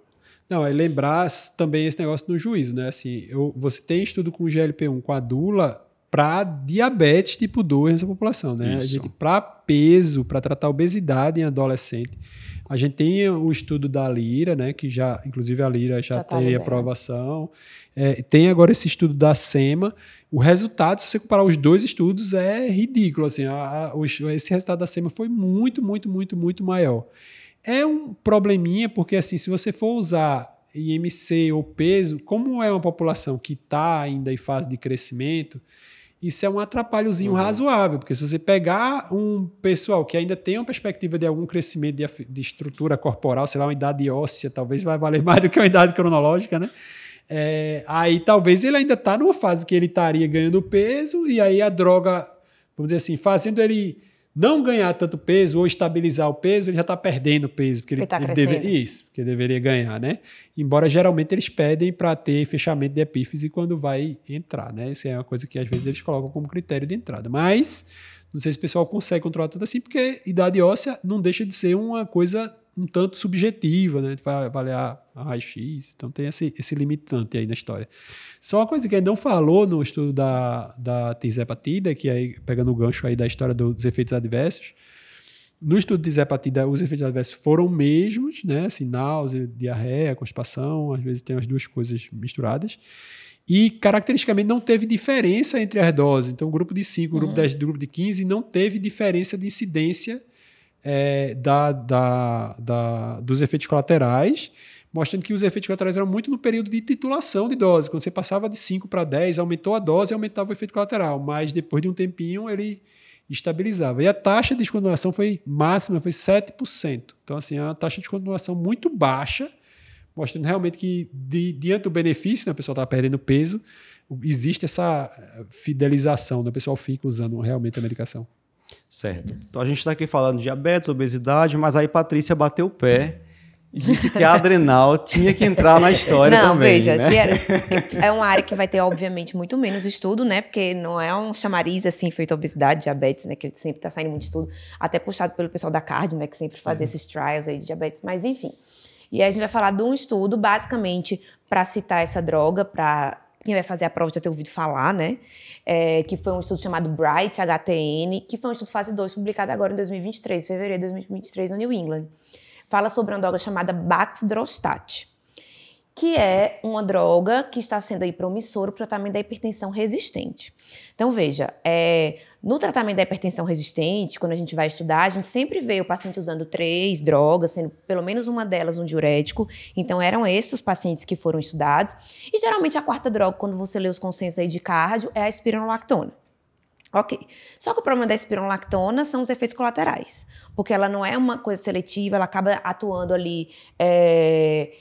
Speaker 4: Não, é lembrar também esse negócio do juízo, né? Assim, eu, você tem estudo com GLP-1 com a dula para diabetes tipo 2 nessa população, né? Isso. A gente para peso, para tratar obesidade em adolescente. A gente tem o estudo da Lira, né? Que já, inclusive a Lira já, já tá tem aprovação. É, tem agora esse estudo da SEMA. O resultado, se você comparar os dois estudos, é ridículo. Assim, a, a, o, esse resultado da SEMA foi muito, muito, muito, muito maior. É um probleminha, porque assim, se você for usar IMC ou peso, como é uma população que está ainda em fase de crescimento, isso é um atrapalhozinho uhum. razoável, porque se você pegar um pessoal que ainda tem uma perspectiva de algum crescimento de, de, estrutura corporal, sei lá, uma idade óssea, talvez vai valer mais do que uma idade cronológica, né? É, aí talvez ele ainda está numa fase que ele estaria ganhando peso, e aí a droga, vamos dizer assim, fazendo ele não ganhar tanto peso ou estabilizar o peso, ele já está perdendo peso, porque ele, ele, tá ele deve, isso, porque deveria ganhar, né? Embora geralmente eles pedem para ter fechamento de epífise quando vai entrar, né? Isso é uma coisa que às vezes eles colocam como critério de entrada. Mas não sei se o pessoal consegue controlar tanto assim, porque idade óssea não deixa de ser uma coisa um tanto subjetiva, né? Vai avaliar a raio-x, então tem esse, esse limitante aí na história. Só uma coisa que ele não falou no estudo da, da tisepatida, que aí, pegando o gancho aí da história dos efeitos adversos, no estudo de tisepatida, os efeitos adversos foram mesmos, né? Assim, náusea, diarreia, constipação, às vezes tem as duas coisas misturadas. E, caracteristicamente, não teve diferença entre as doses. Então, grupo de 5, o grupo de 10, o grupo de 15 não teve diferença de incidência é, da, da, da, dos efeitos colaterais, mostrando que os efeitos colaterais eram muito no período de titulação de dose. Quando você passava de 5 para 10, aumentou a dose e aumentava o efeito colateral, mas depois de um tempinho ele estabilizava. E a taxa de descontinuação foi máxima, foi 7%. Então, assim, é uma taxa de descontinuação muito baixa, mostrando realmente que, de, diante do benefício, né, a pessoa está perdendo peso, existe essa fidelização, né, o pessoal fica usando realmente a medicação.
Speaker 1: Certo. Então a gente está aqui falando de diabetes, obesidade, mas aí Patrícia bateu o pé e disse que a adrenal tinha que entrar na história
Speaker 3: não,
Speaker 1: também.
Speaker 3: Veja,
Speaker 1: né?
Speaker 3: era, é uma área que vai ter, obviamente, muito menos estudo, né? Porque não é um chamariz assim feito obesidade, diabetes, né? Que sempre está saindo muito estudo, até puxado pelo pessoal da cardio, né? Que sempre faz uhum. esses trials aí de diabetes, mas enfim. E aí a gente vai falar de um estudo, basicamente, para citar essa droga, para quem vai fazer a prova já ter ouvido falar, né? É, que foi um estudo chamado Bright HTN, que foi um estudo fase 2, publicado agora em 2023, fevereiro de 2023, no New England. Fala sobre uma droga chamada Baxdrostat que é uma droga que está sendo aí promissora para o tratamento da hipertensão resistente. Então, veja, é, no tratamento da hipertensão resistente, quando a gente vai estudar, a gente sempre vê o paciente usando três drogas, sendo pelo menos uma delas um diurético. Então, eram esses os pacientes que foram estudados. E, geralmente, a quarta droga, quando você lê os consensos aí de cardio, é a espironolactona. Ok. Só que o problema da espironolactona são os efeitos colaterais. Porque ela não é uma coisa seletiva, ela acaba atuando ali, é,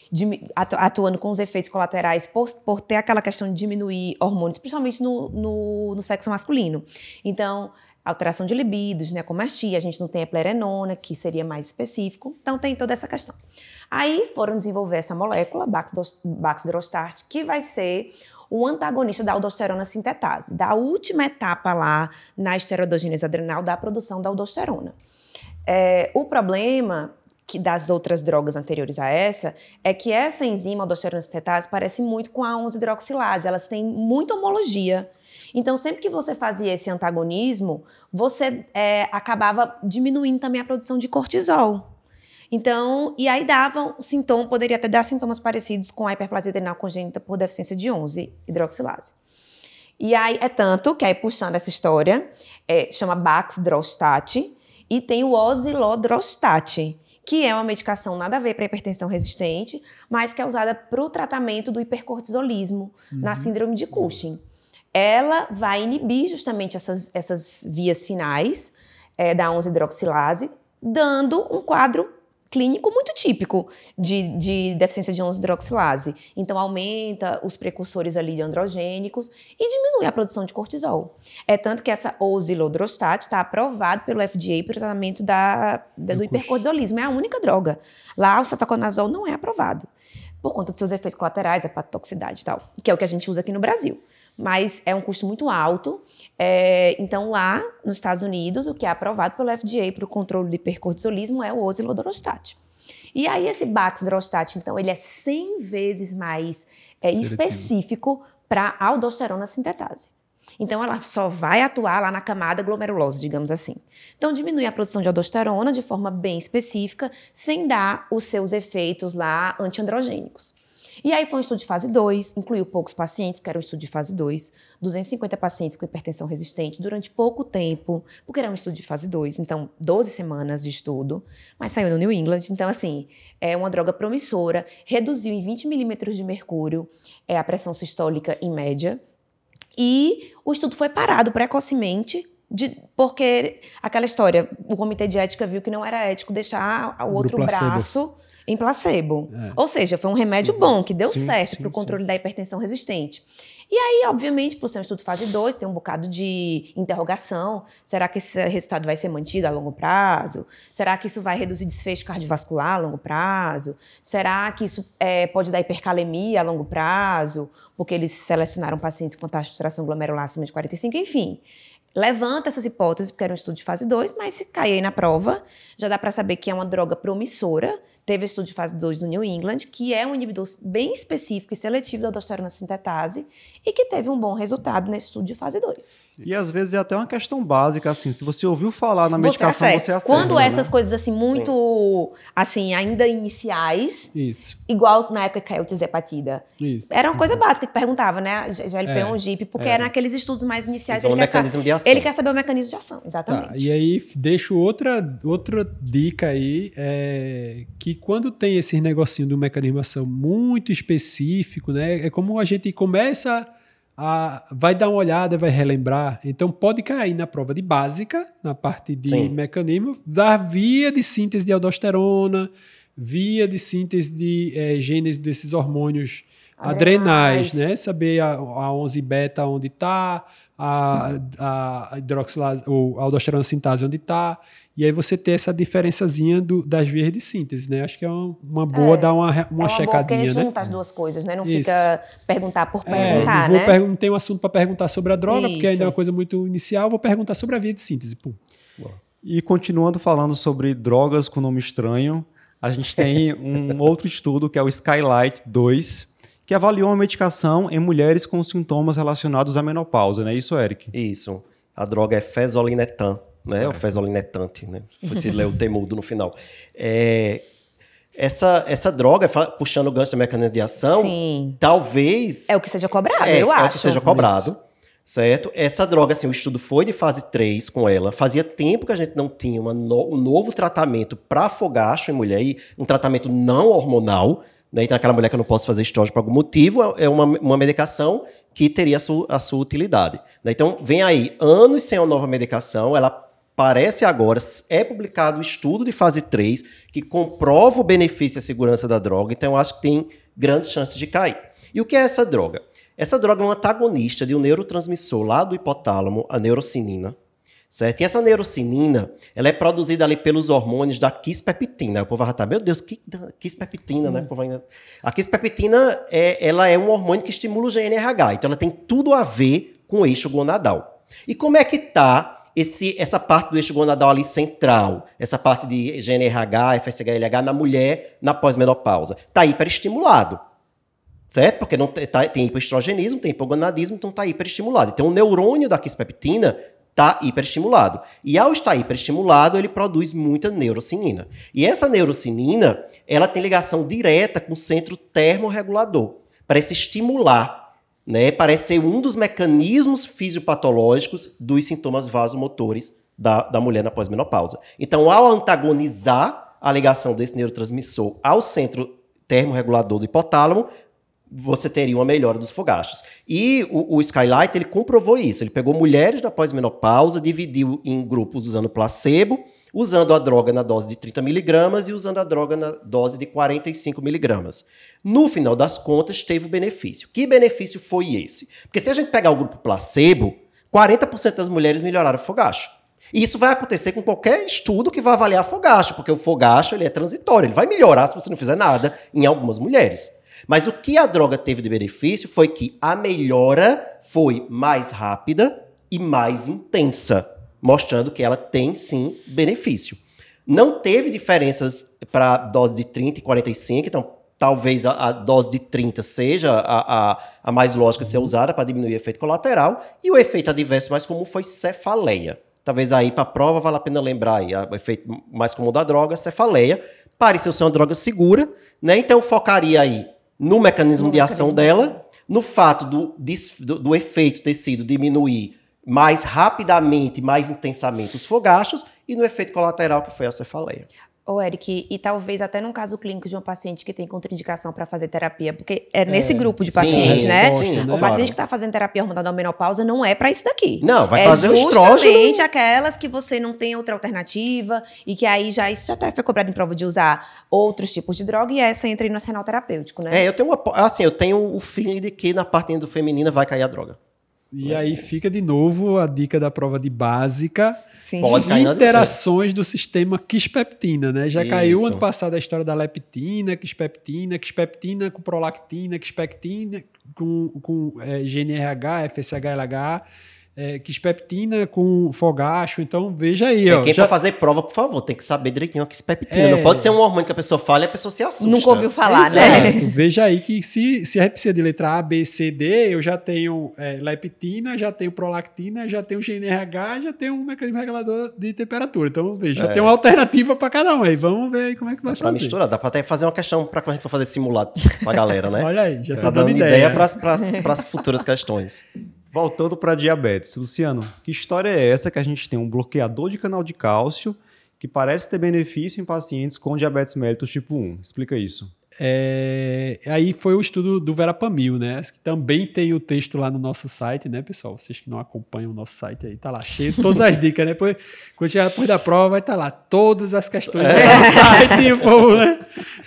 Speaker 3: atuando com os efeitos colaterais por, por, ter aquela questão de diminuir hormônios, principalmente no, no, no sexo masculino. Então, alteração de libido, ginecomastia, a gente não tem a plerenona, que seria mais específico. Então, tem toda essa questão. Aí foram desenvolver essa molécula, Baxdrostat, que vai ser o antagonista da aldosterona sintetase, da última etapa lá na esteroidogênese adrenal da produção da aldosterona. É, o problema que das outras drogas anteriores a essa é que essa enzima aldosterona sintetase parece muito com a 11-hidroxilase, elas têm muita homologia. Então, sempre que você fazia esse antagonismo, você é, acabava diminuindo também a produção de cortisol. Então, e aí davam sintoma, poderia até dar sintomas parecidos com a hiperplasia adrenal congênita por deficiência de 11-hidroxilase. E aí é tanto que aí puxando essa história, é, chama Baxdrostat e tem o Osilodrostat, que é uma medicação nada a ver para hipertensão resistente, mas que é usada para o tratamento do hipercortisolismo uhum. na síndrome de Cushing. Ela vai inibir justamente essas, essas vias finais é, da 11-hidroxilase, dando um quadro clínico muito típico de, de deficiência de 11-hidroxilase. Então, aumenta os precursores ali de androgênicos e diminui a produção de cortisol. É tanto que essa osilodrostat está aprovado pelo FDA para o tratamento da, da do hipercortisolismo. É a única droga. Lá, o cetoconazol não é aprovado por conta de seus efeitos colaterais, hepatotoxicidade e tal, que é o que a gente usa aqui no Brasil. Mas é um custo muito alto. É, então, lá nos Estados Unidos, o que é aprovado pelo FDA para o controle do hipercortisolismo é o osilodrostat. E aí, esse Baxdrostat, então, ele é 100 vezes mais é, específico para aldosterona sintetase. Então, ela só vai atuar lá na camada glomerulosa, digamos assim. Então, diminui a produção de aldosterona de forma bem específica, sem dar os seus efeitos lá antiandrogênicos. E aí foi um estudo de fase 2, incluiu poucos pacientes, porque era um estudo de fase 2, 250 pacientes com hipertensão resistente durante pouco tempo, porque era um estudo de fase 2, então 12 semanas de estudo, mas saiu no New England, então assim, é uma droga promissora, reduziu em 20 milímetros de mercúrio é, a pressão sistólica em média, e o estudo foi parado precocemente de, porque aquela história, o comitê de ética viu que não era ético deixar o outro braço em placebo. É. Ou seja, foi um remédio bom, que deu sim, certo para o controle sim. da hipertensão resistente. E aí, obviamente, por ser um estudo fase 2, tem um bocado de interrogação. Será que esse resultado vai ser mantido a longo prazo? Será que isso vai reduzir desfecho cardiovascular a longo prazo? Será que isso é, pode dar hipercalemia a longo prazo? Porque eles selecionaram pacientes com taxa de tração glomerular acima de 45, enfim levanta essas hipóteses, porque era um estudo de fase 2, mas se cair aí na prova, já dá para saber que é uma droga promissora teve estudo de fase 2 no New England, que é um inibidor bem específico e seletivo da aldosterona sintetase e que teve um bom resultado nesse estudo de fase 2.
Speaker 1: E às vezes é até uma questão básica, assim, se você ouviu falar na medicação, você acerta. Você acerta
Speaker 3: Quando né? essas coisas, assim, muito, Sim. assim, ainda iniciais, Isso. igual na época que caiu tizepatida, Isso. era uma coisa básica que perguntava, né, GLP-1, é. GIP, porque é. eram aqueles estudos mais iniciais.
Speaker 2: Ele, quer mecanismo de ação.
Speaker 3: ele quer saber o mecanismo de ação, exatamente. Tá,
Speaker 4: e aí, deixo outra, outra dica aí, é, que quando tem esse negocinho do mecanismo de ação muito específico, né, é como a gente começa a, vai dar uma olhada, vai relembrar. Então pode cair na prova de básica, na parte de Sim. mecanismo, da via de síntese de aldosterona, via de síntese de é, genes desses hormônios adrenais, adrenais né? Saber a, a 11 beta onde está, a, a hidroxilase, ou a aldosterona sintase onde está. E aí você ter essa diferençazinha do, das vias de síntese, né? Acho que é uma, uma boa é, dar uma, uma, é uma checadinha,
Speaker 3: boa,
Speaker 4: né?
Speaker 3: junta as duas coisas, né? Não Isso. fica perguntar por perguntar, é, não,
Speaker 4: né? não tem um assunto para perguntar sobre a droga, Isso. porque ainda é uma coisa muito inicial, vou perguntar sobre a via de síntese. Pum.
Speaker 1: E continuando falando sobre drogas com nome estranho, a gente tem um outro estudo que é o Skylight 2, que avaliou a medicação em mulheres com sintomas relacionados à menopausa, né? Isso, Eric?
Speaker 2: Isso. A droga é fezolinetan né? O fesolinetante, né? Você leu o temudo no final. É, essa, essa droga, puxando o gancho da mecanismo de ação, Sim. talvez.
Speaker 3: É o que seja cobrado, é, eu acho. É
Speaker 2: o que seja cobrado. Isso. Certo? Essa droga, assim, o estudo foi de fase 3 com ela. Fazia tempo que a gente não tinha no, um novo tratamento para fogacho em mulher, e um tratamento não hormonal. Né? Então, aquela mulher que eu não posso fazer estrógeno por algum motivo, é uma, uma medicação que teria a sua, a sua utilidade. Né? Então, vem aí anos sem uma nova medicação, ela parece agora, é publicado um estudo de fase 3 que comprova o benefício e a segurança da droga, então eu acho que tem grandes chances de cair. E o que é essa droga? Essa droga é um antagonista de um neurotransmissor lá do hipotálamo, a neurocinina, certo? E essa neurocinina, ela é produzida ali pelos hormônios da quispeptina. O povo vai estar, meu Deus, que quispeptina, né? hum. né? A quispeptina, é, ela é um hormônio que estimula o GNRH, então ela tem tudo a ver com o eixo gonadal. E como é que está esse, essa parte do eixo gonadal ali central, essa parte de GNRH, FSH-LH na mulher na pós-menopausa, está hiperestimulado. Certo? Porque não tá, tem hipoestrogenismo, tem hipogonadismo, então está hiperestimulado. Então o neurônio da quispeptina está hiperestimulado. E ao estar hiperestimulado, ele produz muita neurocinina. E essa neurocinina, ela tem ligação direta com o centro termorregulador, para se estimular né, parece ser um dos mecanismos fisiopatológicos dos sintomas vasomotores da, da mulher na pós-menopausa. Então, ao antagonizar a ligação desse neurotransmissor ao centro termorregulador do hipotálamo, você teria uma melhora dos fogachos. E o, o, Skylight ele comprovou isso. Ele pegou mulheres na pós-menopausa, dividiu em grupos usando placebo, usando a droga na dose de 30 miligramas e usando a droga na dose de 45 miligramas. No final das contas, teve o benefício. Que benefício foi esse? Porque se a gente pegar o grupo placebo, 40% das mulheres melhoraram o fogacho. E isso vai acontecer com qualquer estudo que vai avaliar fogacho, porque o fogacho ele é transitório, ele vai melhorar se você não fizer nada em algumas mulheres. Mas o que a droga teve de benefício foi que a melhora foi mais rápida e mais intensa mostrando que ela tem sim benefício. Não teve diferenças para dose de 30 e 45, então talvez a, a dose de 30 seja a, a, a mais lógica ser usada para diminuir o efeito colateral, e o efeito adverso mais comum foi cefaleia. Talvez aí para a prova vale a pena lembrar aí, o efeito mais comum da droga, cefaleia. Pareceu ser uma droga segura, né? Então focaria aí no mecanismo no de mecanismo ação dela, no fato do, do, do efeito ter sido diminuir mais rapidamente, mais intensamente os fogachos e no efeito colateral que foi a cefaleia.
Speaker 3: Ô, Eric, e talvez até num caso clínico de uma paciente que tem contraindicação para fazer terapia, porque é nesse é, grupo de pacientes, sim, né? Sim, o paciente que está fazendo terapia hormonal da menopausa não é para isso daqui.
Speaker 2: Não, vai
Speaker 3: é
Speaker 2: fazer o estrógeno.
Speaker 3: justamente aquelas que você não tem outra alternativa e que aí já isso já até foi cobrado em prova de usar outros tipos de droga e essa entra aí no arsenal terapêutico, né?
Speaker 2: É, eu tenho uma, assim, eu tenho o feeling de que na parte do feminina vai cair a droga.
Speaker 4: E é. aí fica de novo a dica da prova de básica.
Speaker 3: Sim.
Speaker 4: Pode cair Interações do sistema quispeptina, né? Já Isso. caiu ano passado a história da leptina, quispeptina, quispeptina com prolactina, quispectina com, com é, GNRH, FSH-LH é, quispeptina com fogacho, então veja aí.
Speaker 2: É, ó, quem já... for fazer prova, por favor, tem que saber direitinho a quispeptina. É... Não pode ser um hormônio que a pessoa fala e a pessoa se assusta.
Speaker 3: Nunca ouviu falar, né?
Speaker 4: veja aí que se, se a gente precisa de letra A, B, C, D, eu já tenho é, leptina, já tenho prolactina, já tenho GNRH, já tenho um mecanismo regulador de temperatura. Então, veja, já é. tem uma alternativa para cada um aí. Vamos ver aí como é que vai dá fazer. Pra
Speaker 2: misturar, dá para até fazer uma questão para quando a gente for fazer simulado pra galera, né?
Speaker 4: Olha aí, já
Speaker 2: tá dando ideia, ideia para as futuras questões.
Speaker 1: Voltando para diabetes. Luciano, que história é essa que a gente tem um bloqueador de canal de cálcio que parece ter benefício em pacientes com diabetes mellitus tipo 1. Explica isso.
Speaker 4: É, aí foi o estudo do Verapamil, né? Que também tem o texto lá no nosso site, né, pessoal? Vocês que não acompanham o nosso site aí, tá lá cheio de todas as dicas, né? Depois, quando chegar depois da prova, vai estar tá lá todas as questões é. do nosso site, povo, né?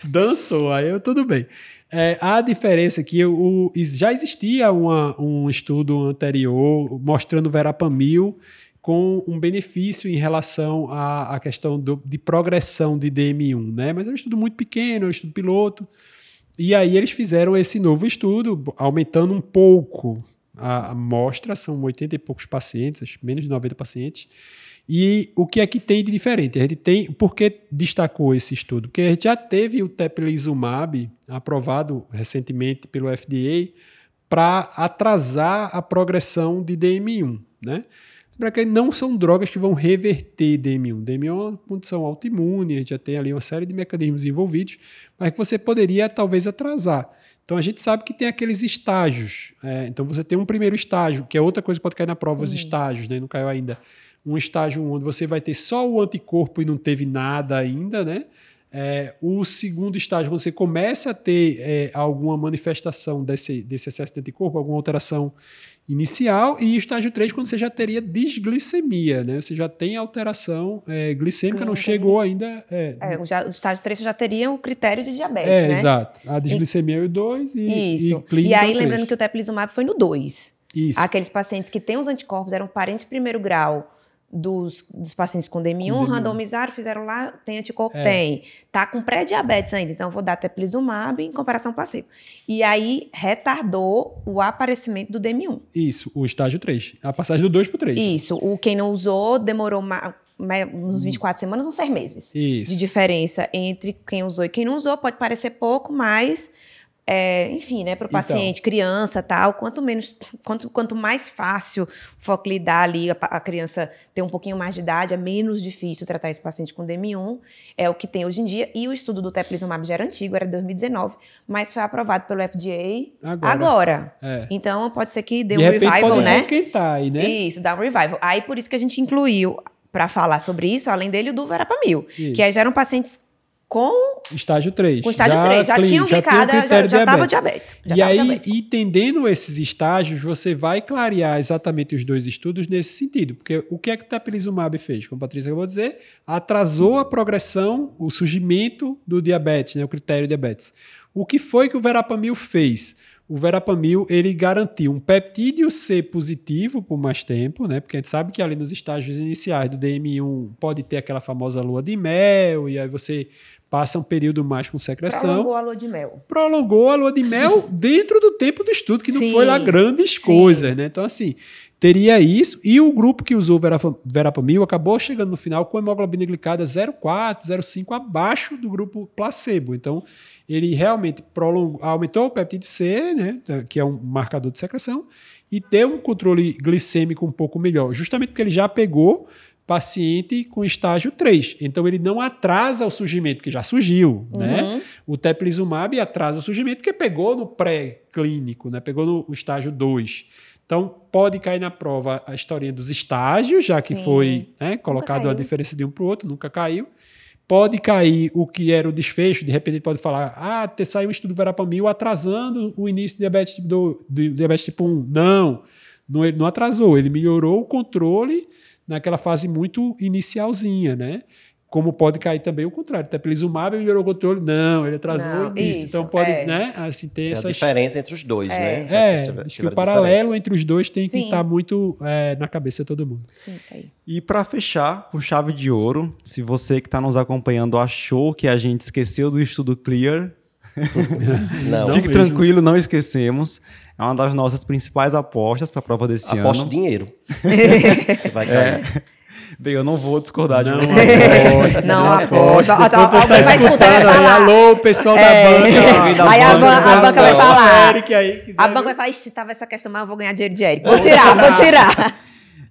Speaker 4: Dançou, aí eu tudo bem. É, a diferença é que o, já existia uma, um estudo anterior mostrando Verapamil com um benefício em relação à, à questão do, de progressão de DM1, né? Mas é um estudo muito pequeno, é um estudo piloto. E aí eles fizeram esse novo estudo, aumentando um pouco a amostra, são 80 e poucos pacientes, menos de 90 pacientes. E o que é que tem de diferente? A gente tem, por que destacou esse estudo? Porque a gente já teve o teplizumab aprovado recentemente pelo FDA para atrasar a progressão de DM1, né? Para que não são drogas que vão reverter DM1. DM1 é uma condição autoimune, a gente já tem ali uma série de mecanismos envolvidos, mas que você poderia talvez atrasar. Então a gente sabe que tem aqueles estágios. É, então você tem um primeiro estágio, que é outra coisa que pode cair na prova, Sim. os estágios, né? Não caiu ainda. Um estágio onde você vai ter só o anticorpo e não teve nada ainda, né? É, o segundo estágio, você começa a ter é, alguma manifestação desse, desse excesso de anticorpo, alguma alteração inicial, e estágio 3, quando você já teria desglicemia, né? Você já tem alteração é, glicêmica, não, não chegou ainda.
Speaker 3: É, é, já, o estágio 3 já teria o critério de diabetes,
Speaker 4: é,
Speaker 3: né?
Speaker 4: Exato. A desglicemia é o 2 e.
Speaker 3: Isso. E, e aí, lembrando que o teplizumab foi no 2. Isso. Aqueles pacientes que têm os anticorpos, eram parentes de primeiro grau dos, dos pacientes com DM1, DM1. randomizaram, fizeram lá, tem anticorpo? É. Tem. Tá com pré-diabetes ainda, então vou dar teplizumab em comparação placebo. E aí retardou o aparecimento do DM1.
Speaker 4: Isso, o estágio 3. A passagem do 2 para o 3.
Speaker 3: Isso, o quem não usou demorou mais uns 24 semanas, uns 6 meses
Speaker 4: Isso.
Speaker 3: de diferença entre quem usou e quem não usou. Pode parecer pouco, mas é, enfim, né, para o então. paciente, então, criança, tal, quanto menos, quanto, quanto mais fácil foco lidar ali, a, a, criança ter um pouquinho mais de idade, é menos difícil tratar esse paciente com DM1, é o que tem hoje em dia. E o estudo do teplizumab já era antigo, era 2019, mas foi aprovado pelo FDA agora. agora. É. Então pode ser que dê de um revival,
Speaker 4: né? Aí, né?
Speaker 3: Isso, dá um revival. Aí por isso que a gente incluiu para falar sobre isso, além dele, o do Verapamil, isso. que aí já eram pacientes com
Speaker 4: estágio 3.
Speaker 3: Com estágio já 3, já clean, tinham já estava diabetes.
Speaker 4: Já e aí, diabetes. entendendo esses estágios, você vai clarear exatamente os dois estudos nesse sentido. Porque o que é que o Tepilizumab fez? Como a Patrícia acabou de dizer, atrasou a progressão, o surgimento do diabetes, né, o critério diabetes. O que foi que o Verapamil fez? O verapamil ele garantiu um peptídeo C positivo por mais tempo, né? Porque a gente sabe que ali nos estágios iniciais do DM1 pode ter aquela famosa lua de mel, e aí você passa um período mais com secreção. Prolongou
Speaker 3: a lua de mel.
Speaker 4: Prolongou a lua de mel dentro do tempo do estudo, que não sim, foi lá grandes sim. coisas, né? Então, assim, teria isso. E o grupo que usou verapamil acabou chegando no final com hemoglobina glicada 0,4, 0,5 abaixo do grupo placebo. Então, ele realmente prolongou, aumentou o peptídeo C, né, que é um marcador de secreção, e ter um controle glicêmico um pouco melhor, justamente porque ele já pegou paciente com estágio 3. Então ele não atrasa o surgimento, que já surgiu, uhum. né? O teplizumab atrasa o surgimento porque pegou no pré-clínico, né? Pegou no estágio 2. Então pode cair na prova a historinha dos estágios, já que Sim. foi né, colocado a diferença de um para o outro, nunca caiu. Pode cair o que era o desfecho, de repente ele pode falar, ah, ter saído um estudo verapamil atrasando o início do diabetes, do, do diabetes tipo 1. Não, não, ele não atrasou, ele melhorou o controle naquela fase muito inicialzinha, né? Como pode cair também o contrário. Tepilizumab melhorou o controle. Não, ele atrasou não, o início. Isso, então pode, é. né? Assim, ter essa
Speaker 2: diferença entre os dois,
Speaker 4: é.
Speaker 2: né?
Speaker 4: É, acho que o paralelo entre os dois tem Sim. que estar muito é, na cabeça de todo mundo.
Speaker 3: Sim, isso aí.
Speaker 1: E para fechar, com chave de ouro, se você que está nos acompanhando achou que a gente esqueceu do estudo Clear, não, fique não tranquilo, não esquecemos. É uma das nossas principais apostas para a prova desse
Speaker 2: Aposta
Speaker 1: ano.
Speaker 2: Aposta dinheiro. vai cair.
Speaker 1: É. Bem, eu não vou discordar
Speaker 3: não
Speaker 1: de
Speaker 3: você. Não aposta. Não aposta.
Speaker 4: Alguém vai escutar aí, alô, pessoal
Speaker 3: é.
Speaker 4: da
Speaker 3: banca. Aí a, banca, a banca vai falar. Eric aí, a banca vai falar, ixi, tava essa questão, mas eu vou ganhar dinheiro de Eric. Vou tirar, vou tirar.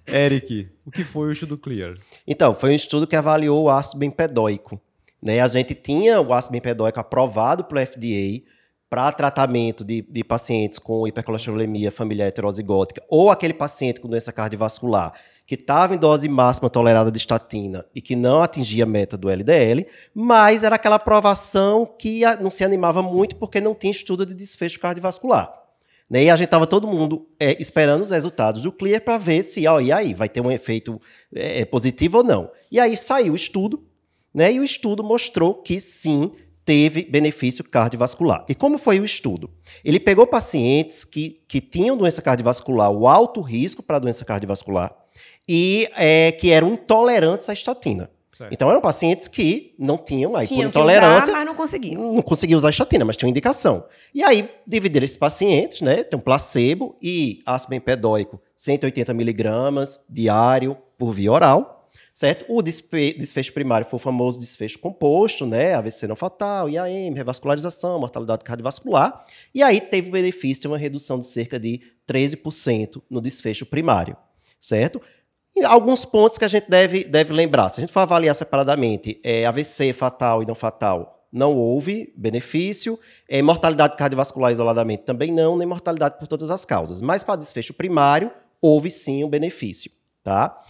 Speaker 1: Eric, o que foi o estudo Clear?
Speaker 2: Então, foi um estudo que avaliou o ácido bempedóico. Né? A gente tinha o ácido bempedóico aprovado pelo FDA, para tratamento de, de, pacientes com hipercolesterolemia familiar heterozigótica ou aquele paciente com doença cardiovascular que estava em dose máxima tolerada de estatina e que não atingia a meta do LDL, mas era aquela aprovação que não se animava muito porque não tinha estudo de desfecho cardiovascular. Né? E a gente estava todo mundo é, esperando os resultados do CLEAR para ver se, ó, e aí, vai ter um efeito é, positivo ou não. E aí saiu o estudo, né? e o estudo mostrou que sim, teve benefício cardiovascular. E como foi o estudo? Ele pegou pacientes que, que tinham doença cardiovascular, o alto risco para doença cardiovascular, e é, que eram intolerantes à estatina. Certo. Então eram pacientes que não tinham aí tinham por intolerância,
Speaker 3: usar, mas não conseguiam.
Speaker 2: Não conseguiam usar estatina, mas tinham indicação. E aí dividiram esses pacientes, né? Tem um placebo e ácido bempedóico, 180 miligramas diário por via oral, certo? O desfecho primário foi o famoso desfecho composto, né? AVC não fatal, IAM, revascularização, mortalidade cardiovascular. E aí teve o benefício de uma redução de cerca de 13% no desfecho primário, certo? Alguns pontos que a gente deve, deve lembrar. Se a gente for avaliar separadamente, é, AVC fatal e não fatal, não houve benefício. É, mortalidade cardiovascular isoladamente também não, nem mortalidade por todas as causas. Mas para desfecho primário, houve sim um benefício. Tá?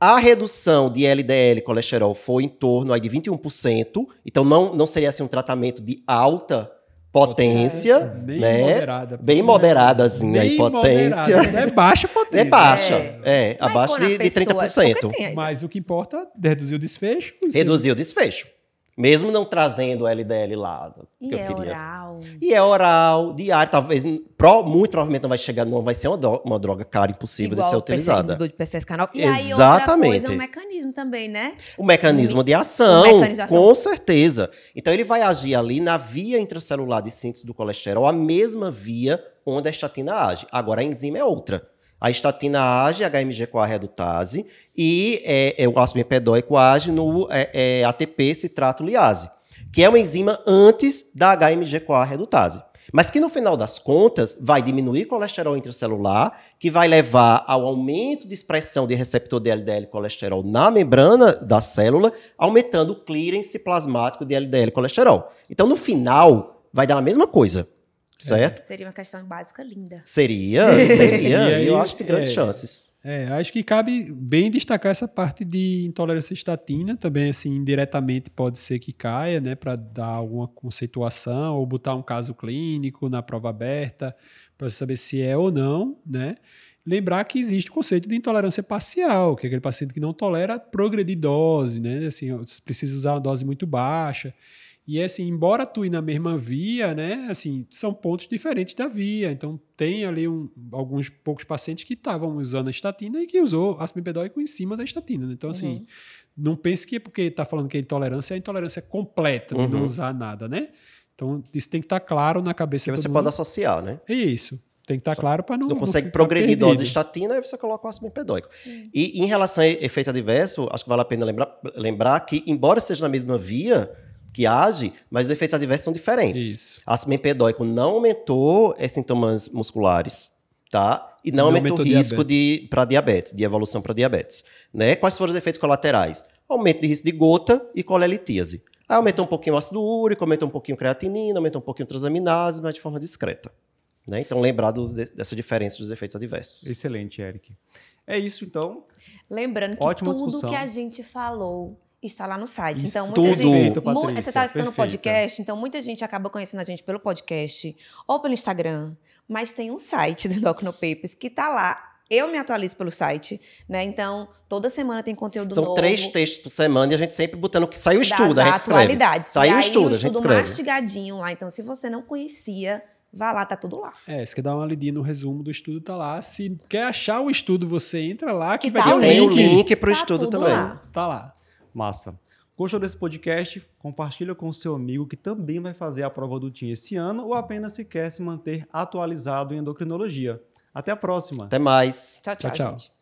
Speaker 2: A redução de LDL colesterol foi em torno aí, de 21%, então não, não seria assim, um tratamento de alta potência, bem né? Moderada, bem moderadazinha bem potência. Moderada,
Speaker 4: é baixa potência.
Speaker 2: É baixa, é, é abaixo de, de 30%.
Speaker 4: Mas o que importa é reduzir o desfecho.
Speaker 2: Reduzir o desfecho. Mesmo não trazendo o LDL lá.
Speaker 3: E é queria. oral.
Speaker 2: E é oral, diário, talvez, pro, muito provavelmente não vai chegar, não vai ser uma, droga, uma droga cara, impossível Igual de ser utilizada.
Speaker 3: De PCSK9. E Exatamente. aí outra coisa, o mecanismo também, né?
Speaker 2: O mecanismo de ação, mecanismo de ação, com certeza. Então ele vai agir ali na via intracelular de síntese do colesterol, a mesma via onde a estatina age. Agora a enzima é outra. A estatina age HMG-CoA redutase e é, é, o ácido bempedóico age no é, é ATP citrato liase, que é uma enzima antes da HMG-CoA redutase. Mas que no final das contas vai diminuir colesterol intracelular, que vai levar ao aumento de expressão de receptor de LDL colesterol na membrana da célula, aumentando o clearance plasmático de LDL colesterol. Então, no final, vai dar a mesma coisa. Certo?
Speaker 3: Seria uma questão básica linda.
Speaker 2: Seria, seria. aí, eu acho que grandes é, chances.
Speaker 4: É, acho que cabe bem destacar essa parte de intolerância à estatina, também assim, indiretamente pode ser que caia, né, para dar alguma conceituação ou botar um caso clínico na prova aberta para saber se é ou não, né? Lembrar que existe o conceito de intolerância parcial, que é aquele paciente que não tolera progredir dose, né? Assim, precisa usar uma dose muito baixa. E assim, embora atue na mesma via, né, assim, são pontos diferentes da via. Então, tem ali um, alguns poucos pacientes que estavam usando a estatina e que usou ácido em cima da estatina. Né? Então, assim, uhum. não pense que é porque está falando que é intolerância, é intolerância completa de uhum. não usar nada, né? Então, isso tem que estar tá claro na cabeça
Speaker 2: Que você pode associar, né?
Speaker 4: Isso. Tem que estar tá claro para não.
Speaker 2: Você não consegue não progredir perdido. dose de estatina, aí você coloca o ácido bempedóico. E em relação a efeito adverso, acho que vale a pena lembrar, lembrar que, embora seja na mesma via, que age, mas os efeitos adversos são diferentes. Isso. Ácido bempedóico não aumentou é, sintomas musculares, tá? E não, não aumentou, aumentou o risco diabetes. de para diabetes, de evolução para diabetes, né? Quais foram os efeitos colaterais? Aumento de risco de gota e colelitíase. Aí aumentou um pouquinho o ácido úrico, aumentou um pouquinho a creatinina, aumentou um pouquinho a transaminase, mas de forma discreta. Né? Então, lembrar dos, dessa diferença dos efeitos adversos.
Speaker 1: Excelente, Eric. É isso, então.
Speaker 3: Lembrando que Ótima tudo discussão. que a gente falou está lá no site.
Speaker 1: Isso
Speaker 3: então,
Speaker 1: muita tudo. gente. Perfeito,
Speaker 3: Patrícia, você está escutando o podcast, então muita gente acaba conhecendo a gente pelo podcast ou pelo Instagram. Mas tem um site do Doc No Papers que está lá. Eu me atualizo pelo site, né? Então, toda semana tem conteúdo
Speaker 2: São
Speaker 3: novo.
Speaker 2: São três textos por semana e a gente sempre botando que saiu estudo, a gente escreve. Saiu
Speaker 3: o
Speaker 2: estudo,
Speaker 3: a
Speaker 2: gente escreve.
Speaker 3: mastigadinho lá. Então, se você não conhecia, Vá lá, tá tudo lá.
Speaker 4: É, se quer dar uma lidinha no resumo do estudo, tá lá. Se quer achar o estudo, você entra lá que, que vai
Speaker 2: tá ter o link. Tem o link pro tá estudo também. Lá.
Speaker 4: Tá lá.
Speaker 1: Massa. Gostou desse podcast? Compartilha com o seu amigo que também vai fazer a prova do TIM esse ano ou apenas se quer se manter atualizado em endocrinologia. Até a próxima.
Speaker 2: Até mais.
Speaker 3: tchau, tchau. tchau, tchau.